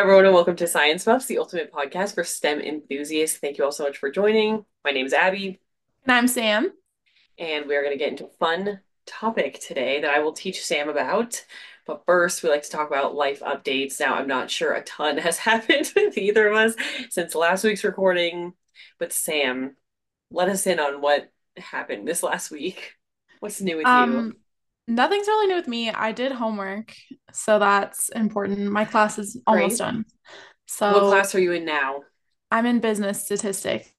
everyone, and welcome to Science Buffs, the ultimate podcast for STEM enthusiasts. Thank you all so much for joining. My name is Abby. And I'm Sam. And we are going to get into a fun topic today that I will teach Sam about. But first, we like to talk about life updates. Now, I'm not sure a ton has happened with either of us since last week's recording. But Sam, let us in on what happened this last week. What's new with um, you? Nothing's really new with me. I did homework, so that's important. My class is almost Great. done. So what class are you in now? I'm in business statistics.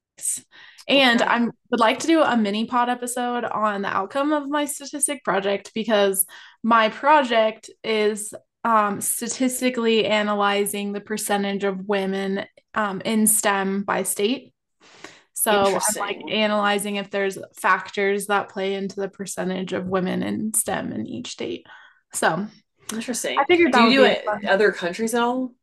And okay. I would like to do a mini pod episode on the outcome of my statistic project because my project is um, statistically analyzing the percentage of women um, in STEM by state. So I'm like analyzing if there's factors that play into the percentage of women in STEM in each state. So interesting. I figured do you do it other countries at all?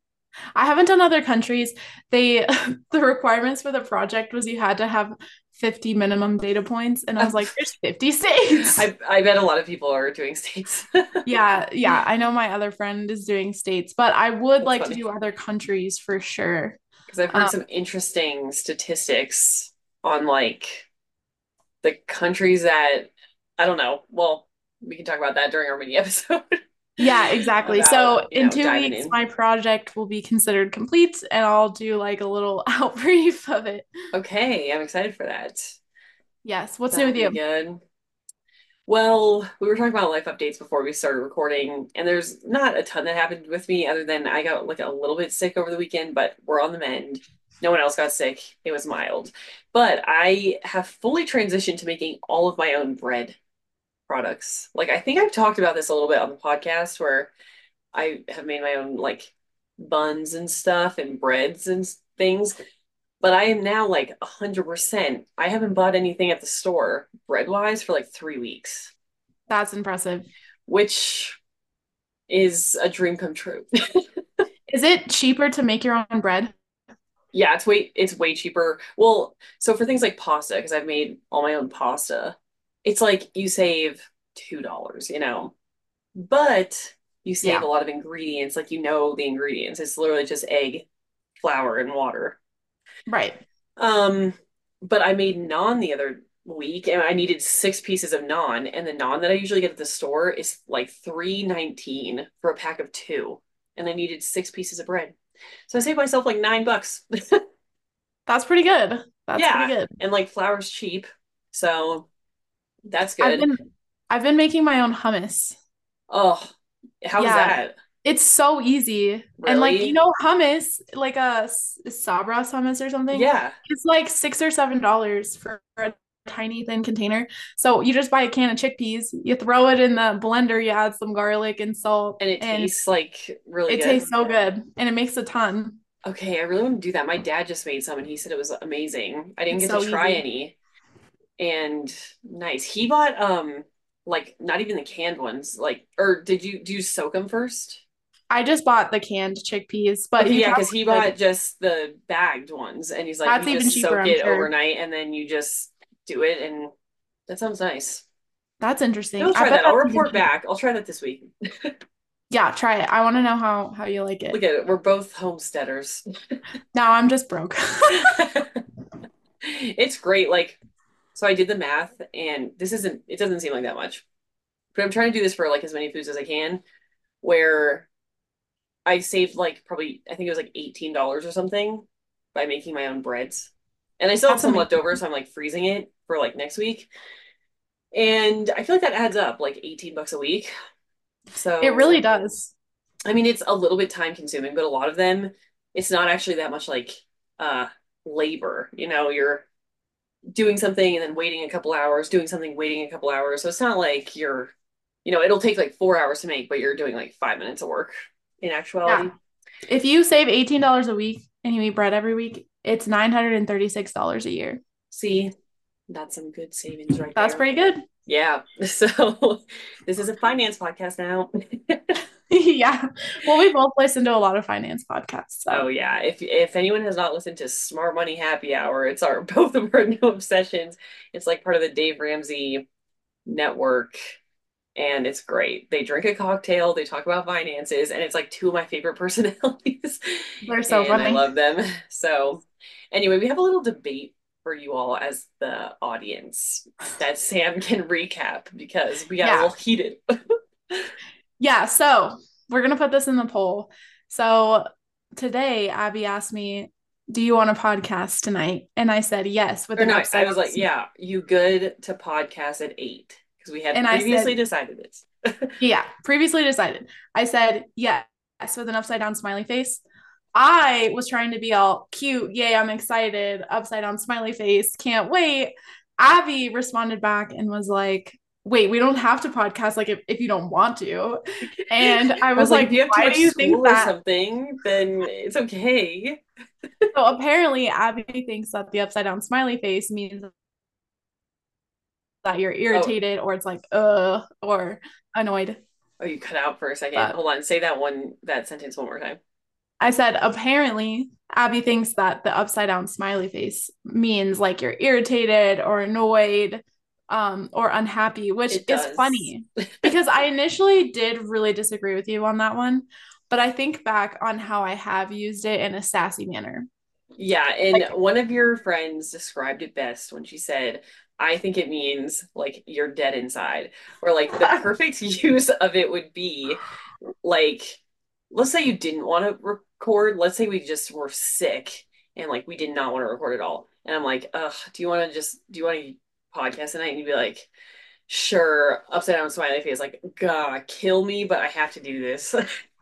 I haven't done other countries. They the requirements for the project was you had to have 50 minimum data points. And I was like, there's 50 states. I, I bet a lot of people are doing states. yeah, yeah. I know my other friend is doing states, but I would That's like funny. to do other countries for sure. Because I've heard um, some interesting statistics on like the countries that I don't know. Well, we can talk about that during our mini episode. Yeah, exactly. About, so in know, two weeks, in. my project will be considered complete, and I'll do like a little out brief of it. Okay, I'm excited for that. Yes. What's That'll new with you? Good. Well, we were talking about life updates before we started recording, and there's not a ton that happened with me other than I got like a little bit sick over the weekend, but we're on the mend. No one else got sick. It was mild. But I have fully transitioned to making all of my own bread products. Like I think I've talked about this a little bit on the podcast where I have made my own like buns and stuff and breads and things. But I am now like 100%. I haven't bought anything at the store bread wise for like three weeks. That's impressive. Which is a dream come true. is it cheaper to make your own bread? Yeah, it's way it's way cheaper. Well, so for things like pasta, because I've made all my own pasta, it's like you save two dollars, you know, but you save yeah. a lot of ingredients. Like you know the ingredients. It's literally just egg, flour, and water. Right. Um, but I made naan the other week and I needed six pieces of naan, and the naan that I usually get at the store is like three nineteen for a pack of two, and I needed six pieces of bread. So I saved myself like nine bucks. That's pretty good. That's yeah. pretty good. And like flour's cheap. So that's good. I've been, I've been making my own hummus. Oh, how's yeah. that? It's so easy. Really? And like you know hummus, like a Sabras hummus or something. Yeah. It's like 6 or 7 dollars for a tiny thin container. So you just buy a can of chickpeas, you throw it in the blender, you add some garlic and salt and it and tastes like really It good. tastes so good and it makes a ton. Okay, I really want to do that. My dad just made some and he said it was amazing. I didn't it's get so to try easy. any and nice. He bought um like not even the canned ones, like or did you do you soak them first? I just bought the canned chickpeas, but okay, yeah, because he bought like, just the bagged ones, and he's like, that's you even just cheaper, soak I'm it sure. overnight, and then you just do it, and that sounds nice. That's interesting. I'll try that. I'll report back. I'll try that this week. yeah, try it. I want to know how how you like it. Look at it. We're both homesteaders. now I'm just broke. it's great. Like so I did the math, and this isn't, it doesn't seem like that much, but I'm trying to do this for like as many foods as I can, where I saved like probably, I think it was like $18 or something by making my own breads. And I still have some left over, so I'm like freezing it for like next week. And I feel like that adds up like 18 bucks a week. So it really does. I mean, it's a little bit time consuming, but a lot of them, it's not actually that much like uh labor. You know, you're doing something and then waiting a couple hours, doing something, waiting a couple hours. So it's not like you're, you know, it'll take like four hours to make, but you're doing like five minutes of work in actuality. Yeah. If you save $18 a week and you eat bread every week, it's $936 a year. See, that's some good savings right there. That's there. pretty good. Yeah. So this is a finance podcast now. yeah. Well, we both listen to a lot of finance podcasts. So. Oh yeah. If if anyone has not listened to Smart Money Happy Hour, it's our both of our new obsessions. It's like part of the Dave Ramsey network. and it's great. They drink a cocktail, they talk about finances, and it's like two of my favorite personalities. They're so and funny. I love them. So, anyway, we have a little debate for you all as the audience that Sam can recap because we got Yeah. a little heated. Yeah, so we're gonna put this in the poll. So today, Abby asked me, "Do you want a podcast tonight?" And I said yes. With or an no, I was like, yeah, you good to podcast at eight because we had And I previously said- decided this. Yeah, previously decided. I said yes with an upside down smiley face. I was trying to be all cute. Yay, I'm excited. Upside down smiley face. Can't wait. Abby responded back and was like, wait, we don't have to podcast like if, if you don't want to. And I was, like, if you have why do you think or that? something, then it's okay. So apparently Abby thinks that the upside down smiley face means that Oh. you're irritated or it's like uh or annoyed. Oh, you cut out for a second. But- Hold on, say that one that sentence one more time. I said, apparently, Abby thinks that the upside down smiley face means like you're irritated or annoyed um, or unhappy, which It is does. funny because I initially did really disagree with you on that one. But I think back on how I have used it in a sassy manner. Yeah, and one of your friends described it best when she said, I think it means like you're dead inside. Or like the perfect use of it would be like, let's say you didn't want to record. Let's say we just were sick and like we did not want to record at all. And I'm like, ugh, do you want to just, do you want to podcast tonight? And you'd be like, sure, upside down smiley face, like, God, kill me, but I have to do this.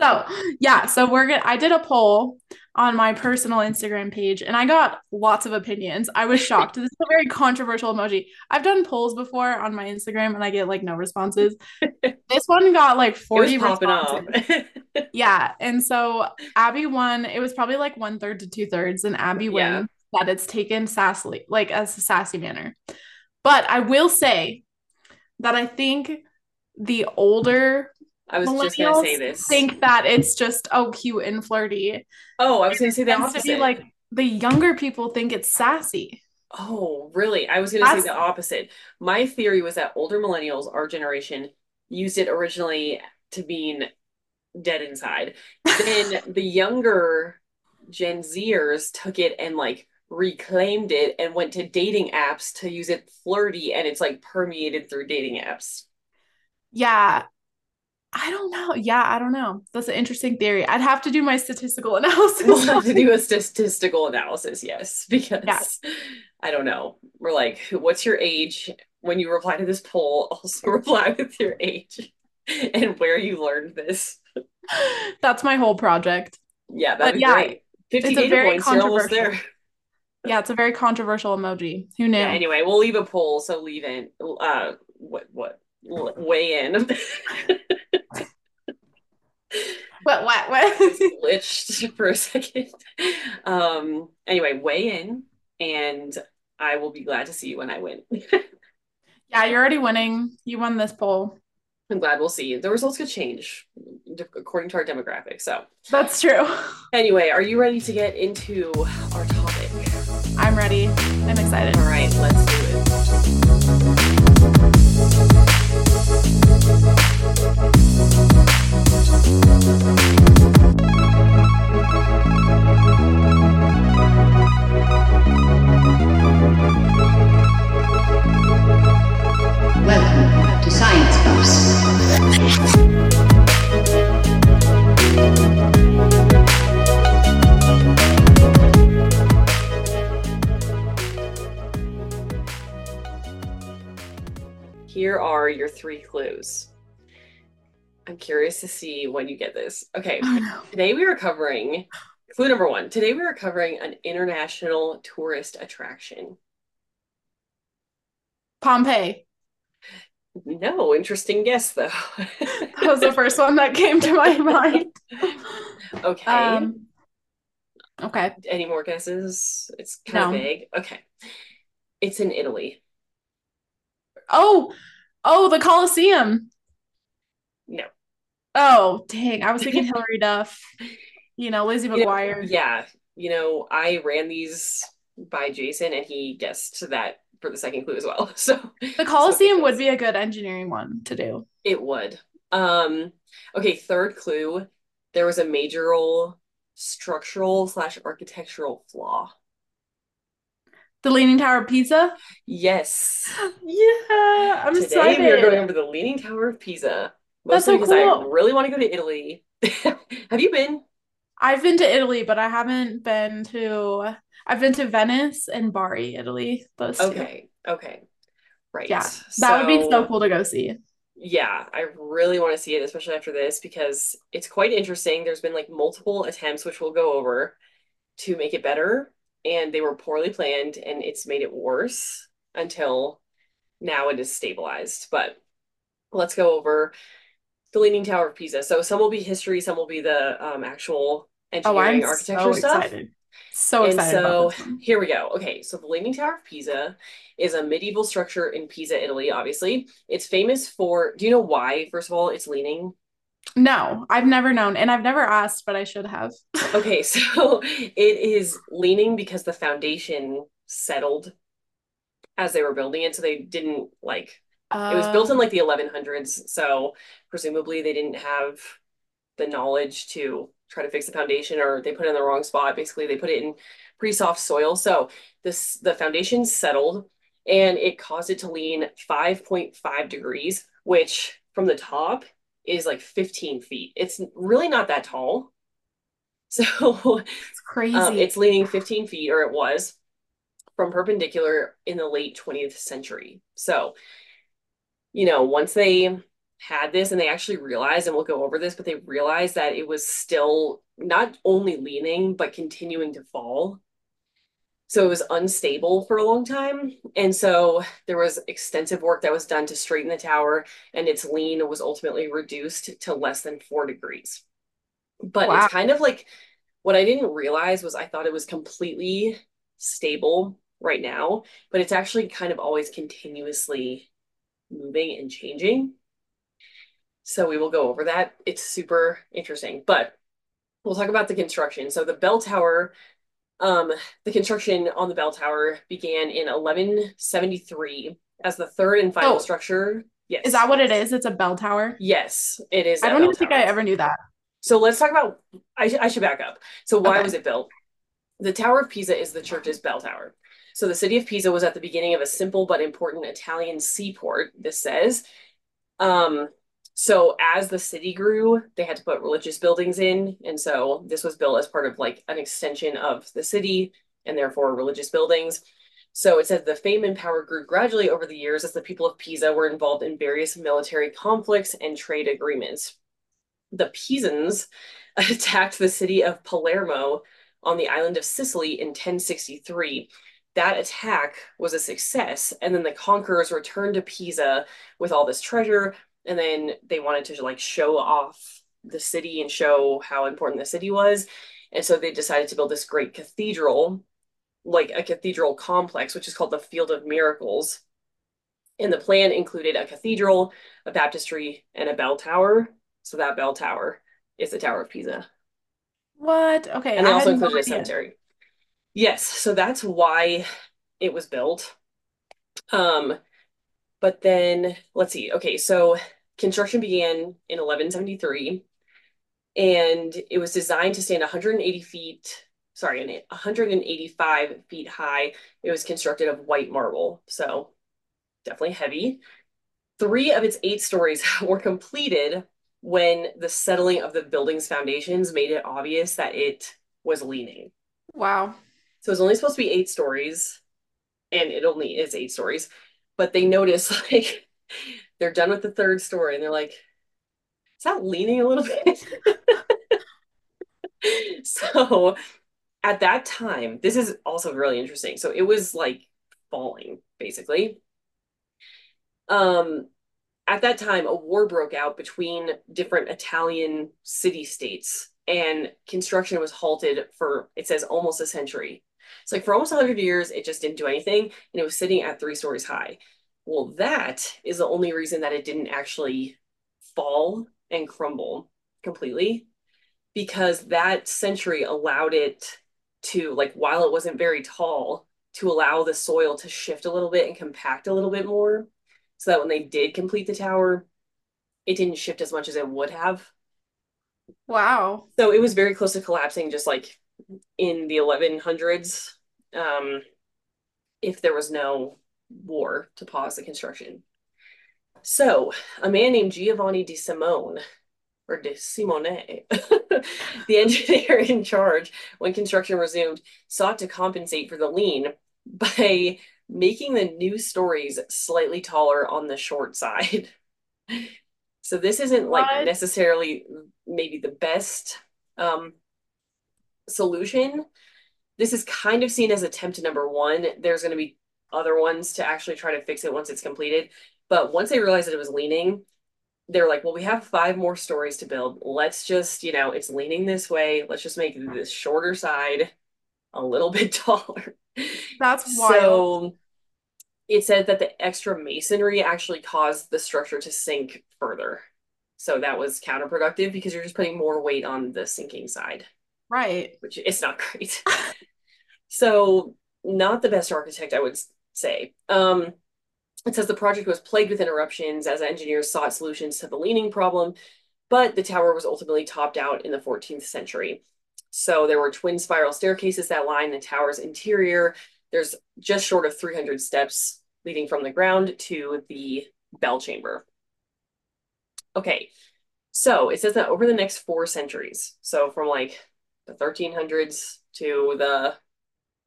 So, yeah, so we're gonna I did a poll on my personal Instagram page and I got lots of opinions. I was shocked. This is a very controversial emoji. I've done polls before on my Instagram and I get like no responses. This one got like 40 responses. Yeah, and so Abby won. It was probably like one third to two thirds, and Abby Yeah. wins that it's taken sassily, like as a sassy manner. But I will say that I think the older I was just gonna say this. think that it's just oh cute and flirty. Oh, I was gonna say the Tends to be opposite. like the younger people think it's sassy. Oh, really? I was gonna say the opposite. My theory was that older millennials, our generation, used it originally to mean dead inside. Then the younger Gen Zers took it and like reclaimed it and went to dating apps to use it flirty, and it's like permeated through dating apps. Yeah. I don't know. Yeah, I don't know. That's an interesting theory. I'd have to do my statistical analysis. We'll have to do a statistical analysis, yes, because. I don't know. We're like, what's your age? When you reply to this poll, also reply with your age and where you learned this. That's my whole project. Yeah, But that'd be yeah, great. 50 it's a very points, you're almost controversial. there. Yeah, it's a very controversial emoji. Who knew? Yeah, anyway, we'll leave a poll, so leave in. Uh, what, what, weigh in. What, what, what? Glitched for a second. Um, anyway, weigh in, and I will be glad to see you when I win. yeah, you're already winning. You won this poll. I'm glad we'll see. The results could change according to our demographic. So, That's true. anyway, are you ready to get into our topic? I'm ready. I'm excited. All right, let's do Here are your three clues. I'm curious to see when you get this. Okay, Oh, no. today we are covering clue number one. Today we are covering an international tourist attraction. Pompeii. No, interesting guess though. That was the first one that came to my mind. Okay. Um, okay. Any more guesses? It's kind of No. vague. Okay. It's in Italy. Oh, oh, the Colosseum. No. Oh, dang. I was thinking Hilary Duff. You know, Lizzie You know, McGuire. yeah. You know, I ran these by Jason and he guessed that for the second clue as well. So the Colosseum would be a good engineering one to do. It would. Um, okay, third clue. There was a major structural slash architectural flaw. The Leaning Tower of Pisa? Yes. Yeah, I'm Today excited. we are going over the Leaning Tower of Pisa. That's Mostly so because I really want to go to Italy. Have you been? I've been to Italy, but I haven't been to I've been to Venice and Bari, Italy. Those two. Okay. Okay. Right. Yeah. That would be so So, cool to go see. Yeah, I really want to see it, especially after this, because it's quite interesting. There's been like multiple attempts, which we'll go over, to make it better, and they were poorly planned, and it's made it worse until now it is stabilized. But let's go over the Leaning Tower of Pisa. So some will be history, some will be the um, actual Oh, I'm engineering so architecture stuff. excited. So And excited so about this one. here we go. Okay, so the Leaning Tower of Pisa is a medieval structure in Pisa, Italy, obviously. It's famous for, do you know why, first of all, it's leaning? No, I've never known, and I've never asked, but I should have. Okay, so it is leaning because the foundation settled as they were building it. So they didn't like, it was built in like the 1100s. So presumably they didn't have the knowledge to try to fix the foundation or they put it in the wrong spot. Basically, they put it in pretty soft soil. So this the foundation settled and it caused it to lean 5.5 degrees, which from the top is like 15 feet. It's really not that tall. So it's crazy. um, it's leaning 15 feet, or it was, from perpendicular in the late 20th century. So, you know, once they had this and they actually realized, and we'll go over this, but they realized that it was still not only leaning, but continuing to fall. So it was unstable for a long time. And so there was extensive work that was done to straighten the tower, and its lean was ultimately reduced to less than four degrees. But Wow. it's kind of like what I didn't realize was I thought it was completely stable right now, but it's actually kind of always continuously moving and changing. So we will go over that. It's super interesting, but we'll talk about the construction. So the bell tower, um, the construction on the bell tower began in 1173 as the third and final Oh. structure. Yes. Is that what it is? It's a bell tower? Yes, it is. I don't even think. I ever knew that. So let's talk about. I, sh- I should back up. So why Okay. was it built? The Tower of Pisa is the church's bell tower. So the city of Pisa was at the beginning of a simple but important Italian seaport. This says. Um, so as the city grew, they had to put religious buildings in, and so this was built as part of like an extension of the city, and therefore religious buildings. So it says the fame and power grew gradually over the years as the people of Pisa were involved in various military conflicts and trade agreements the Pisans attacked the city of Palermo on the island of Sicily in 1063. That attack was a success, and then the conquerors returned to Pisa with all this treasure, and then they wanted to like show off the city and show how important the city was. And so they decided to build this great cathedral, like a cathedral complex, which is called the Field of Miracles. And the plan included a cathedral, a baptistry, and a bell tower. So that bell tower is the Tower of Pisa. What? Okay, And I also no included a cemetery. Yes, so that's why it was built. Um, but then let's see. Okay, so construction began in 1173 and it was designed to stand 180 feet, sorry, 185 feet high. It was constructed of white marble, so definitely heavy. Three of its eight stories were completed when the settling of the building's foundations made it obvious that it was leaning. Wow. So it was only supposed to be eight stories, and it only is eight stories. But they notice like they're done with the third story, and they're like, "Is that leaning a little bit?" so at that time, this is also really interesting. So it was like falling, basically. Um, at that time, a war broke out between different Italian city states, and construction was halted for, it says, almost a century. It's like for almost 100 years, it just didn't do anything, and it was sitting at three stories high. Well, that is the only reason that it didn't actually fall and crumble completely, because that century allowed it to, like, while it wasn't very tall, to allow the soil to shift a little bit and compact a little bit more so that when they did complete the tower, it didn't shift as much as it would have. Wow. So it was very close to collapsing just like in the 1100s um, if there was no war to pause the construction. So, a man named Giovanni di Simone, or di Simone, the engineer in charge when construction resumed, sought to compensate for the lean by making the new stories slightly taller on the short side. So this isn't like What? necessarily maybe the best um, solution. This is kind of seen as attempt number one. There's going to be other ones to actually try to fix it once it's completed. But once they realized that it was leaning, they're like, well, we have five more stories to build. Let's just, you know, it's leaning this way. Let's just make this shorter side a little bit taller. That's wild. So it said that the extra masonry actually caused the structure to sink further. So that was counterproductive because you're just putting more weight on the sinking side, right. which is not great. so not the best architect, I would say. Um, it says the project was plagued with interruptions as engineers sought solutions to the leaning problem, but the tower was ultimately topped out in the 14th century. So there were twin spiral staircases that line the tower's interior. There's just short of 300 steps leading from the ground to the bell chamber. Okay, so it says that over the next four centuries, so from like the 1300s to the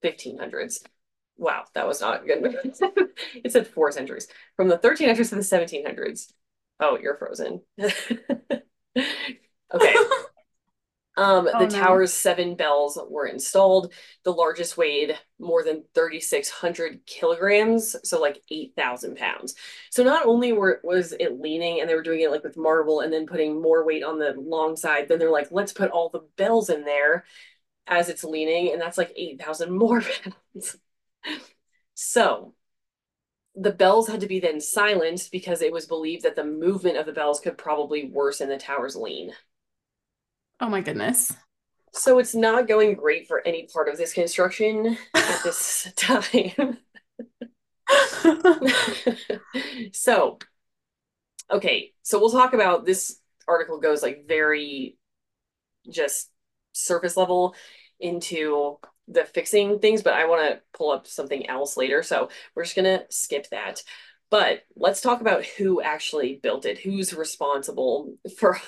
1500s, wow, that was not good. it said four centuries. From the 1300s to the 1700s. Oh, you're frozen. okay. Um, Oh, the no. tower's seven bells were installed. The largest weighed more than 3,600 kilograms, so like 8,000 pounds. So not only were was it leaning and they were doing it like with marble and then putting more weight on the long side, then they're like, let's put all the bells in there as it's leaning, and that's like 8,000 more pounds. So the bells had to be then silenced because it was believed that the movement of the bells could probably worsen the tower's lean. Oh my goodness. So it's not going great for any part of this construction at this time. so, okay, so we'll talk about this article goes like very just surface level into the fixing things, but I want to pull up something else later. So we're just going to skip that. But let's talk about who actually built it, who's responsible for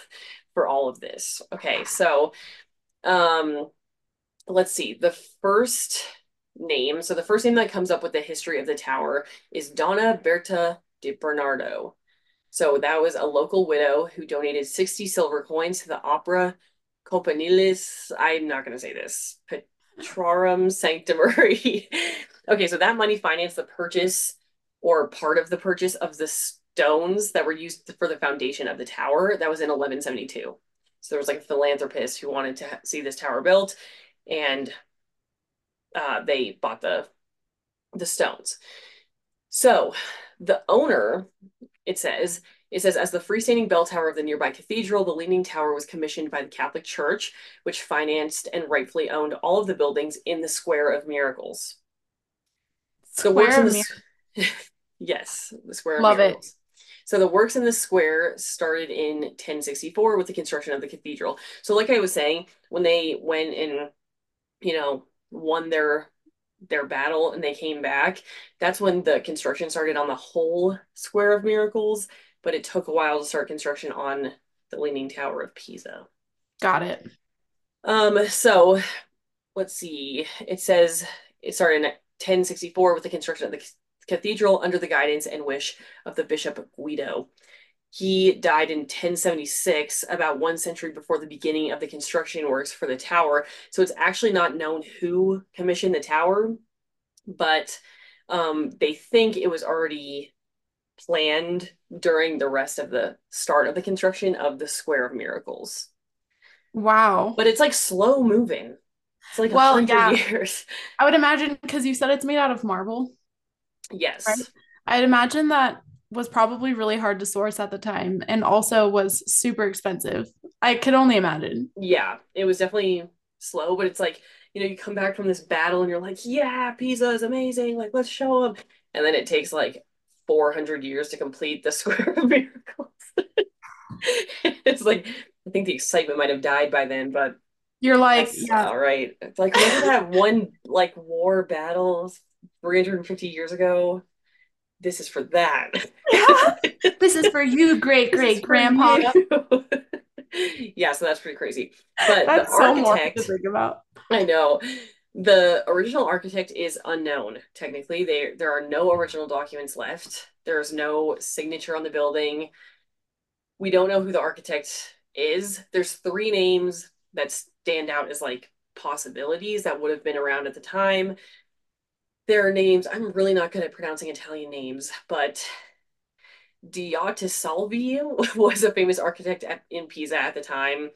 for all of this. Okay, so um let's see. The first name, so the first name that comes up with the history of the tower is Donna Berta de Bernardo. So that was a local widow who donated 60 silver coins to the Opera Campanilis. I'm not going to say this. Petrarum Sancte Marie. okay, so that money financed the purchase or part of the purchase of the stones that were used for the foundation of the tower. That was in 1172. So there was like a philanthropist who wanted to see this tower built, and uh, they bought the the stones. So the owner, it says, it says, as the freestanding bell tower of the nearby cathedral, the leaning tower was commissioned by the Catholic Church, which financed and rightfully owned all of the buildings in the Square of Miracles. The works in Square the Mir- yes, the Square of Love it. Miracles. So the works in the square started in 1064 with the construction of the cathedral. So like I was saying, when they went and you know won their their battle and they came back, that's when the construction started on the whole Square of Miracles, but it took a while to start construction on the Leaning Tower of Pisa. Got it. Um, so let's see. It says it started in 1064 with the construction of the cathedral under the guidance and wish of the Bishop Guido. He died in 1076, about one century before the beginning of the construction works for the tower. So it's actually not known who commissioned the tower, but um, they think it was already planned during the rest of the start of the construction of the Square of Miracles. Wow. But it's like slow moving. It's like a Well, yeah. years. I would imagine because you said it's made out of marble. Yes. Right. I'd imagine that was probably really hard to source at the time and also was super expensive. I could only imagine. Yeah, it was definitely slow, but it's like, you know, you come back from this battle and you're like, yeah, Pisa is amazing. Like, let's show them. And then it takes like 400 years to complete the Square of Miracles. it's like, I think the excitement might have died by then, but You're like, yeah, all right. It's like, remember that one like war battle 350 years ago? This is for that. this is for you, great great grandpa. yeah, so that's pretty crazy. But That's the so architect, to think about. I know. The original architect is unknown, technically. There there are no original documents left. There's no signature on the building. We don't know who the architect is. There's three names that stand out as like possibilities that would have been around at the time. There are names, I'm really not good at pronouncing Italian names, but Diotisalvi was a famous architect at, in Pisa at the time.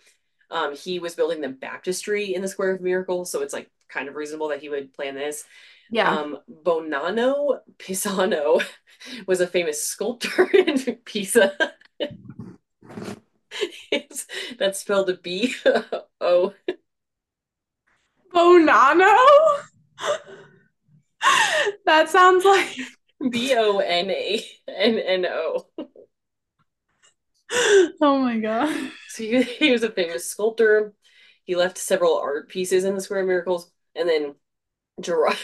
Um, he was building the baptistry in the Square of Miracles, so it's like kind of reasonable that he would plan this. Yeah. Um, Bonanno Pisano was a famous sculptor in Pisa. It's, that's spelled B O. Bonano? that sounds like B O N A N N O. oh my god. So he, he was a famous sculptor. He left several art pieces in the Square of Miracles, and then Gerard,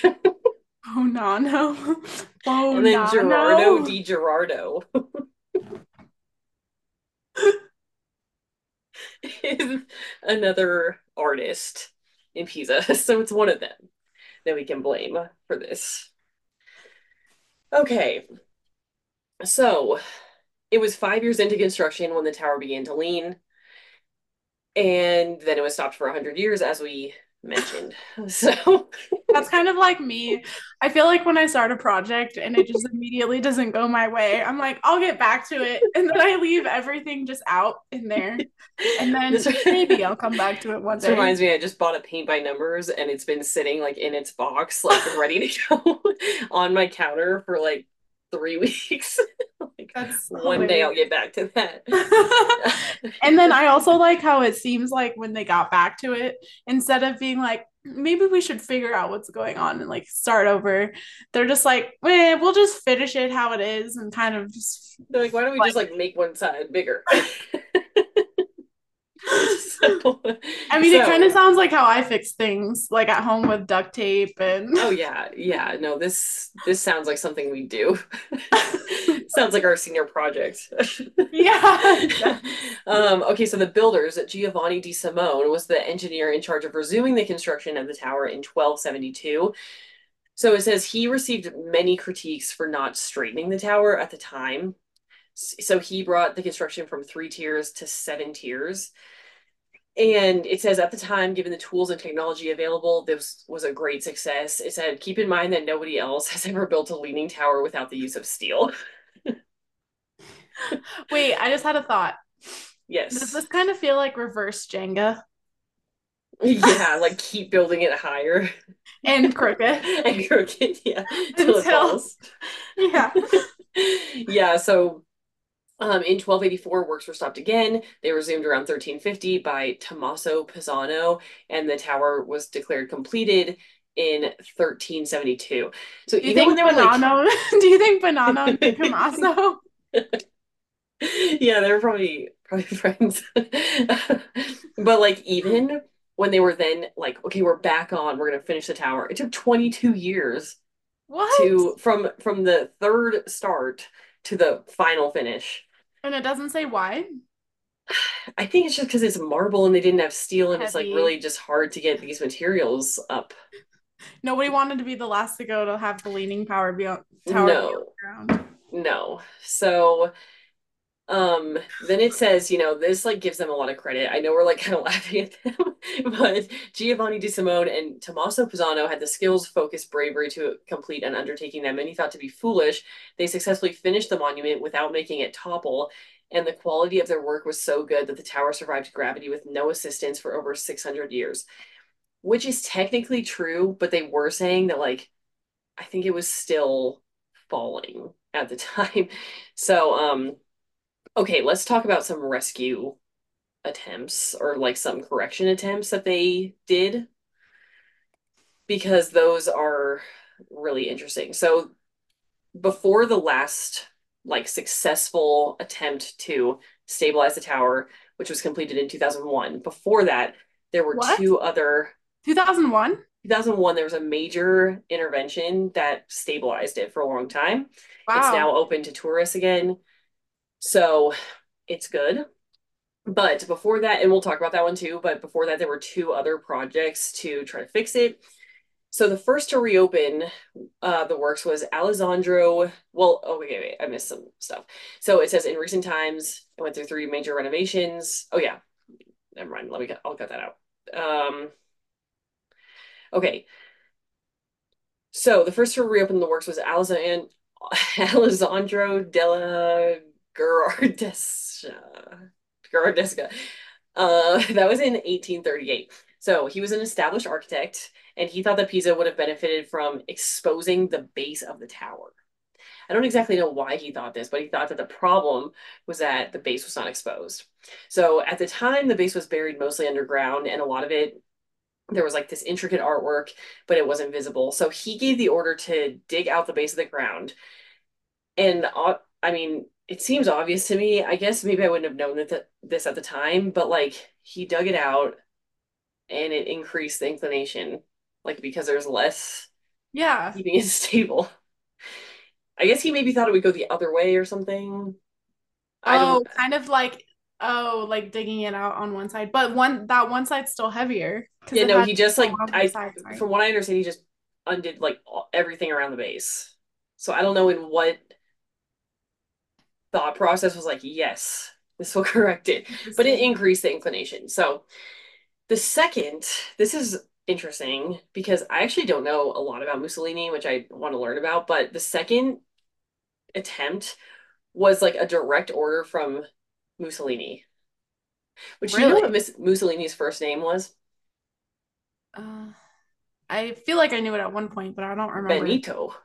Bonano. Oh, oh, and then Gerardo di Gerardo is another artist in Pisa. So it's one of them that we can blame for this. Okay, so it was five years into construction when the tower began to lean, and then it was stopped for 100 years, as we mentioned. So, That's kind of like me. I feel like when I start a project and it just immediately doesn't go my way, I'm like, I'll get back to it. And then I leave everything just out in there. And then maybe I'll come back to it once. This day. reminds me, I just bought a paint by numbers and it's been sitting like in its box, like ready to go on my counter for like three weeks. Like That's one day I'll get back to that. and then I also like how it seems like when they got back to it, instead of being like, maybe we should figure out what's going on and like start over, they're just like, eh, we'll just finish it how it is and kind of just They're like, why don't we just like make one side bigger? So- I mean, it kind of sounds like how I fix things, like at home with duct tape and Oh yeah, yeah. No, this this sounds like something we do. Sounds like our senior project. yeah. Um, okay, so the builders, Giovanni di Simone, was the engineer in charge of resuming the construction of the tower in 1272. So it says he received many critiques for not straightening the tower at the time. So he brought the construction from three tiers to seven tiers. And it says at the time, given the tools and technology available, this was a great success. It said, keep in mind that nobody else has ever built a leaning tower without the use of steel. Wait, I just had a thought. Yes. Does this kind of feel like reverse Jenga Yeah, like keep building it higher and crooked? and crooked, yeah, Until- falls. Yeah. Yeah, so um, in 1284, works were stopped again. They resumed around 1350 by Tommaso Pisano, and the tower was declared completed in 1372. So Do you even think when they were like, do you think Bonanno and Tommaso? yeah, they were probably probably friends. But like even when they were then like, okay, we're back on, we're gonna finish the tower. It took 22 years What? to from from the third start to the final finish. And it doesn't say why. I think it's just because it's marble and they didn't have steel and it's like really just hard to get these materials up. Nobody wanted to be the last to go to have the leaning power be on tower No. be on the ground. No. So um then it says, you know, this like gives them a lot of credit. I know we're like kind of laughing at them, but Giovanni di Simone and Tommaso Pisano had the skills, focus, bravery to complete an undertaking that many thought to be foolish. They successfully finished the monument without making it topple, and the quality of their work was so good that the tower survived gravity with no assistance for over 600 years. Which is technically true, but they were saying that like I think it was still falling at the time. So, um, okay, let's talk about some rescue attempts or like some correction attempts that they did because those are really interesting. So before the last like successful attempt to stabilize the tower, which was completed in 2001, before that there were What? two other 2001? 2001 there was a major intervention that stabilized it for a long time. Wow. It's now open to tourists again. So it's good. But before that, and we'll talk about that one too, but before that, there were two other projects to try to fix it. So the first to reopen uh, the works was Alessandro. Well, oh, wait, I missed some stuff. So it says in recent times, it went through three major renovations. Oh, yeah. Never mind. Let me get, I'll cut that out. Um, okay. So the first to reopen the works was Alessandro della Gherardesca. Gherardesca. Uh, that was in 1838. So he was an established architect, and he thought that Pisa would have benefited from exposing the base of the tower. I don't exactly know why he thought this, but he thought that the problem was that the base was not exposed. So at the time, the base was buried mostly underground, and a lot of it, there was like this intricate artwork, but it wasn't visible. So he gave the order to dig out the base of the ground. And uh, I mean, it seems obvious to me. I guess maybe I wouldn't have known that this at the time, but like he dug it out and it increased the inclination, like because there's less Yeah. keeping it stable. I guess he maybe thought it would go the other way or something. Oh, kind of like oh, like digging it out on one side, but one that one side's still heavier Yeah, no, he just like I right? from what I understand, he just undid like all- everything around the base. So I don't know in what thought process was like, yes, this will correct it. But it increased the inclination. So the second, this is interesting because I actually don't know a lot about Mussolini, which I want to learn about, but the second attempt was like a direct order from Mussolini. Which do you know what Miss Mussolini's first name was? Uh, I feel like I knew it at one point, but I don't remember. Benito.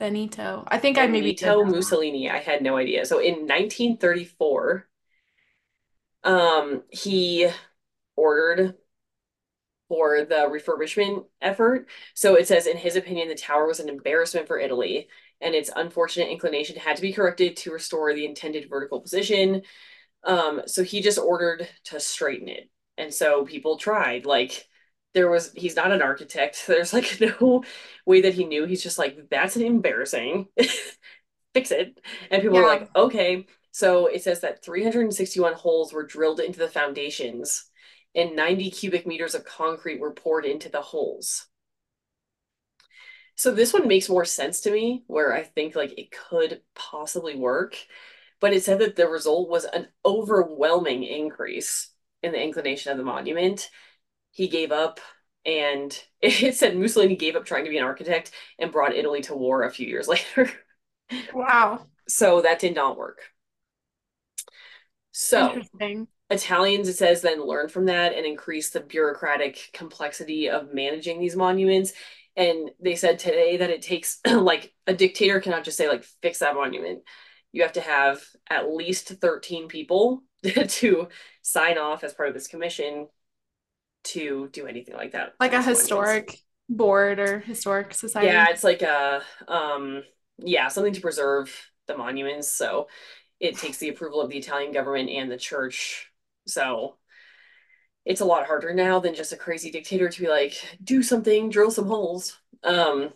Benito. I think I maybe Benito. Mussolini. I had no idea. So in 1934, um, he ordered for the refurbishment effort. So it says, in his opinion, the tower was an embarrassment for Italy, and its unfortunate inclination had to be corrected to restore the intended vertical position. Um, so he just ordered to straighten it. And so people tried. Like there was, he's not an architect. There's like no way that he knew. He's just like, that's embarrassing. Fix it. And people were like, okay. So it says that 361 holes were drilled into the foundations and 90 cubic meters of concrete were poured into the holes. So this one makes more sense to me, where I think like it could possibly work. But it said that the result was an overwhelming increase in the inclination of the monument. He gave up, and it said Mussolini gave up trying to be an architect and brought Italy to war a few years later. Wow. So that did not work. So Italians, it says, then learn from that and increase the bureaucratic complexity of managing these monuments. And they said today that it takes like a dictator cannot just say like fix that monument. You have to have at least 13 people to sign off as part of this commission to do anything like that. Like a historic board or historic society. Yeah, it's like a um yeah, something to preserve the monuments. So it takes the approval of the Italian government and the church. So it's a lot harder now than just a crazy dictator to be like, do something, drill some holes. Um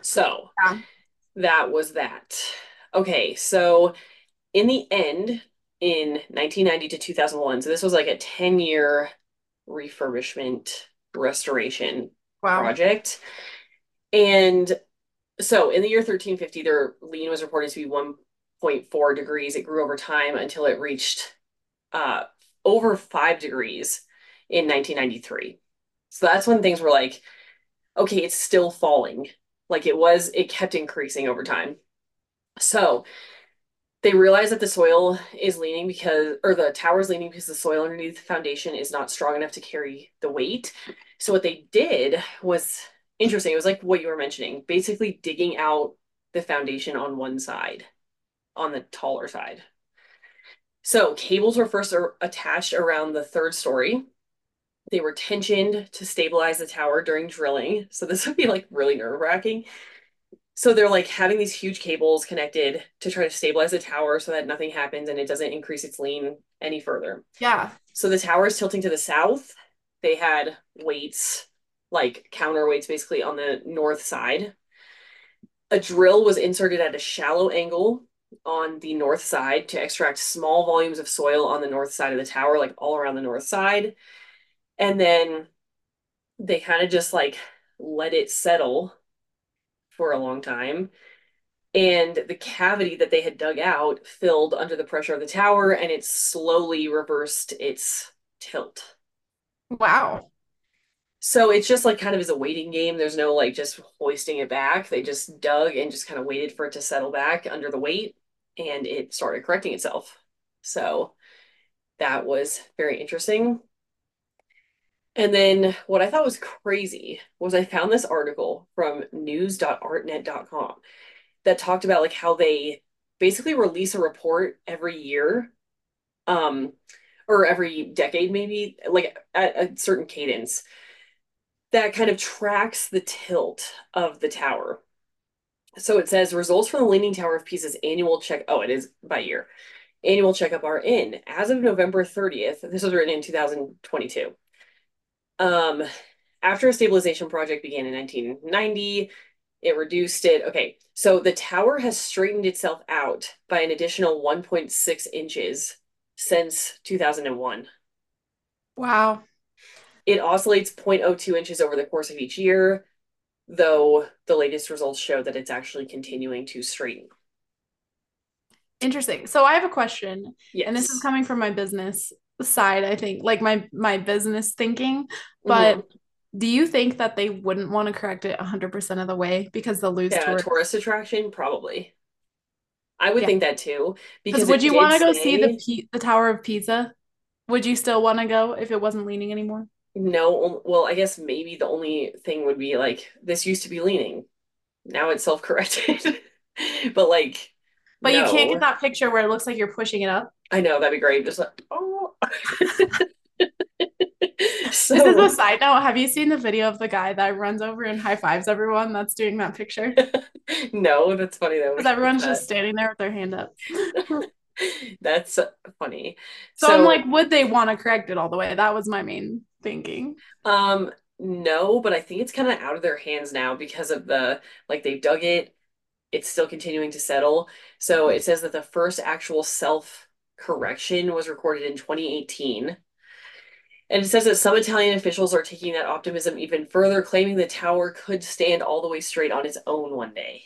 so Yeah. that was that. Okay, so in the end, in 1990 to 2001, so this was like a 10 year refurbishment restoration Wow. project. And so in the year 1350, their lean was reported to be 1.4 degrees. It grew over time until it reached uh, over five degrees in 1993. So that's when things were like, okay, it's still falling. Like it was, it kept increasing over time. So they realized that the soil is leaning because, or the tower is leaning because the soil underneath the foundation is not strong enough to carry the weight. So what they did was interesting. It was like what you were mentioning, basically digging out the foundation on one side, on the taller side. So cables were first attached around the third story. They were tensioned to stabilize the tower during drilling. So this would be like really nerve-wracking. So they're like having these huge cables connected to try to stabilize the tower so that nothing happens and it doesn't increase its lean any further. Yeah. So the tower is tilting to the south. They had weights, like counterweights basically on the north side. A drill was inserted at a shallow angle on the north side to extract small volumes of soil on the north side of the tower, like all around the north side. And then they kind of just like let it settle for a long time. And the cavity that they had dug out filled under the pressure of the tower and it slowly reversed its tilt. Wow. So it's just like kind of is a waiting game. There's no like just hoisting it back. They just dug and just kind of waited for it to settle back under the weight and it started correcting itself. So that was very interesting. And then what I thought was crazy was I found this article from news.artnet.com that talked about like how they basically release a report every year um or every decade maybe like at a certain cadence that kind of tracks the tilt of the tower. So it says results from the Leaning Tower of Pisa's annual check. Oh, it is by year. Annual checkup are in as of November 30th. This was written in 2022. Um, after a stabilization project began in 1990, it reduced it. Okay, so the tower has straightened itself out by an additional 1.6 inches since 2001. Wow. It oscillates 0.02 inches over the course of each year, though the latest results show that it's actually continuing to straighten. Interesting. So I have a question, Yes. and this is coming from my business side, I think, like my my business thinking. But Mhm. do you think that they wouldn't want to correct it 100% of the way because they'll lose yeah, tourists? tourist attraction, probably. I would Yeah. think that too. Because would you want to go see the P- the Tower of Pisa? Would you still want to go if it wasn't leaning anymore? No, well, I guess maybe the only thing would be like this used to be leaning. Now it's self-corrected. But like But you can't get that picture where it looks like you're pushing it up. I know, that'd be great. Just like, oh. This is a side note. Have you seen the video of the guy that runs over and high fives everyone that's doing that picture? no, that's funny though. Because everyone's just standing there with their hand up. That's funny. So, I'm like, would they want to correct it all the way? That was my main thinking. Um, no, but I think it's kind of out of their hands now because of the like they've dug it. It's still continuing to settle. So it says that the first actual self correction was recorded in 2018. And it says that some Italian officials are taking that optimism even further, claiming the tower could stand all the way straight on its own one day.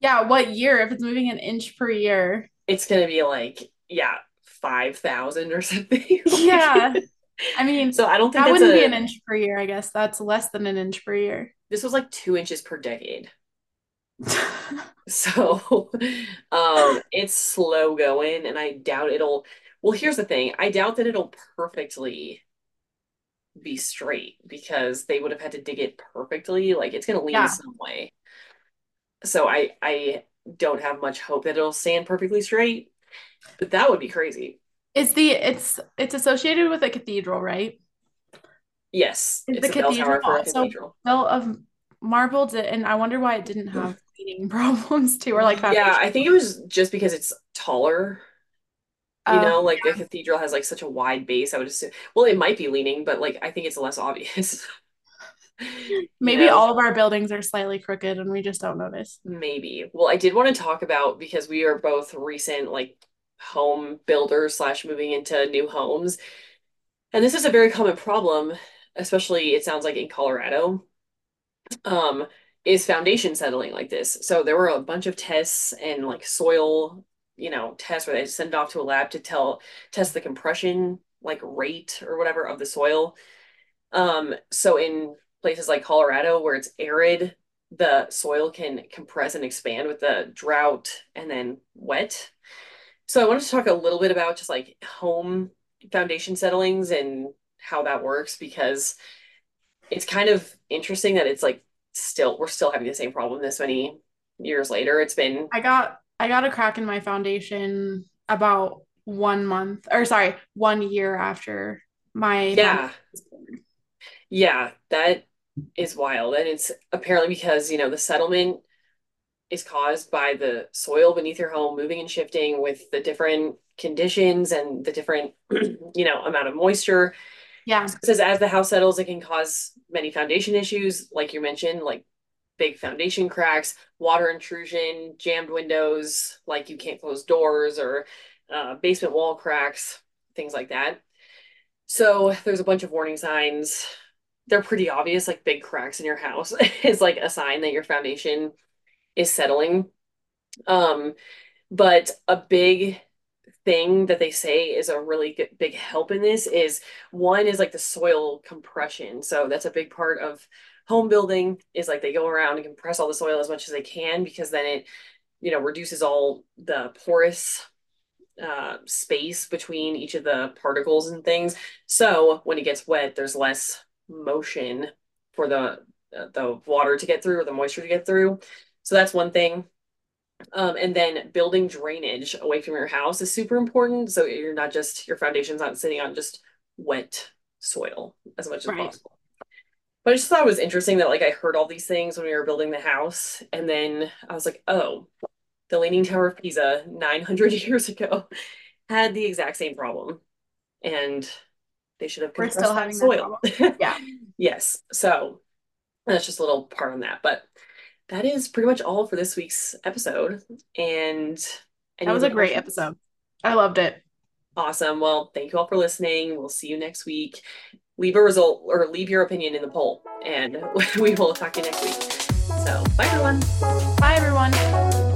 Yeah, what year? If it's moving an inch per year. It's gonna be like, yeah, 5,000 or something. Yeah. I mean, So I don't think that wouldn't be an inch per year, I guess. That's less than an inch per year. this was like two inches per decade. So, um, it's slow going, and I doubt it'll. Well, here's the thing. I doubt that it'll perfectly be straight because they would have had to dig it perfectly. Like it's gonna lean Yeah. some way. So I I don't have much hope that it'll stand perfectly straight, but that would be crazy. It's the it's it's associated with a cathedral, right? Yes, it's the a bell tower cathedral for a also. Built of marble, and I wonder why it didn't have cleaning problems too, or like Yeah. I think it was just because it's taller. You Oh, know, like the cathedral has like such a wide base. I would assume. Well, it might be leaning, but like I think it's less obvious. Maybe all of our buildings are slightly crooked and we just don't notice. Maybe. Well, I did want to talk about because we are both recent like home builders slash moving into new homes. And this is a very common problem, especially it sounds like in Colorado, um, is foundation settling like this. So there were a bunch of tests and like soil, you know, tests where they send it off to a lab to tell test the compression like rate or whatever of the soil. Um, so in places like Colorado where it's arid, the soil can compress and expand with the drought and then wet. So I wanted to talk a little bit about just like home foundation settlings and how that works because it's kind of interesting that it's like still we're still having the same problem this many years later. It's been I got I got a crack in my foundation about one month or sorry, one year after my yeah. Yeah, that is wild. And it's apparently because, you know, the settlement is caused by the soil beneath your home moving and shifting with the different conditions and the different, you know, amount of moisture. Yeah. It says as the house settles, it can cause many foundation issues, like you mentioned, like big foundation cracks, water intrusion, jammed windows, like you can't close doors, or uh, basement wall cracks, things like that. So there's a bunch of warning signs. They're pretty obvious, like big cracks in your house is like a sign that your foundation is settling. Um, but a big thing that they say is a really good, big help in this is one is like the soil compression. So that's a big part of home building is like they go around and compress all the soil as much as they can because then it, you know, reduces all the porous uh, space between each of the particles and things. So when it gets wet, there's less motion for the the water to get through or the moisture to get through. So that's one thing. Um, and then building drainage away from your house is super important. So you're not just your foundation's not sitting on just wet soil as much as right. possible. But I just thought it was interesting that like I heard all these things when we were building the house, and then I was like, oh, the Leaning Tower of Pisa 900 years ago had the exact same problem, and they should have compressed still having soil. yeah. yes. So that's just a little part on that, but that is pretty much all for this week's episode. And that was a great questions? episode. I loved it. Awesome. Well, thank you all for listening. We'll see you next week. Leave a result or leave your opinion in the poll, and we will talk to you next week. So, bye everyone. Bye everyone.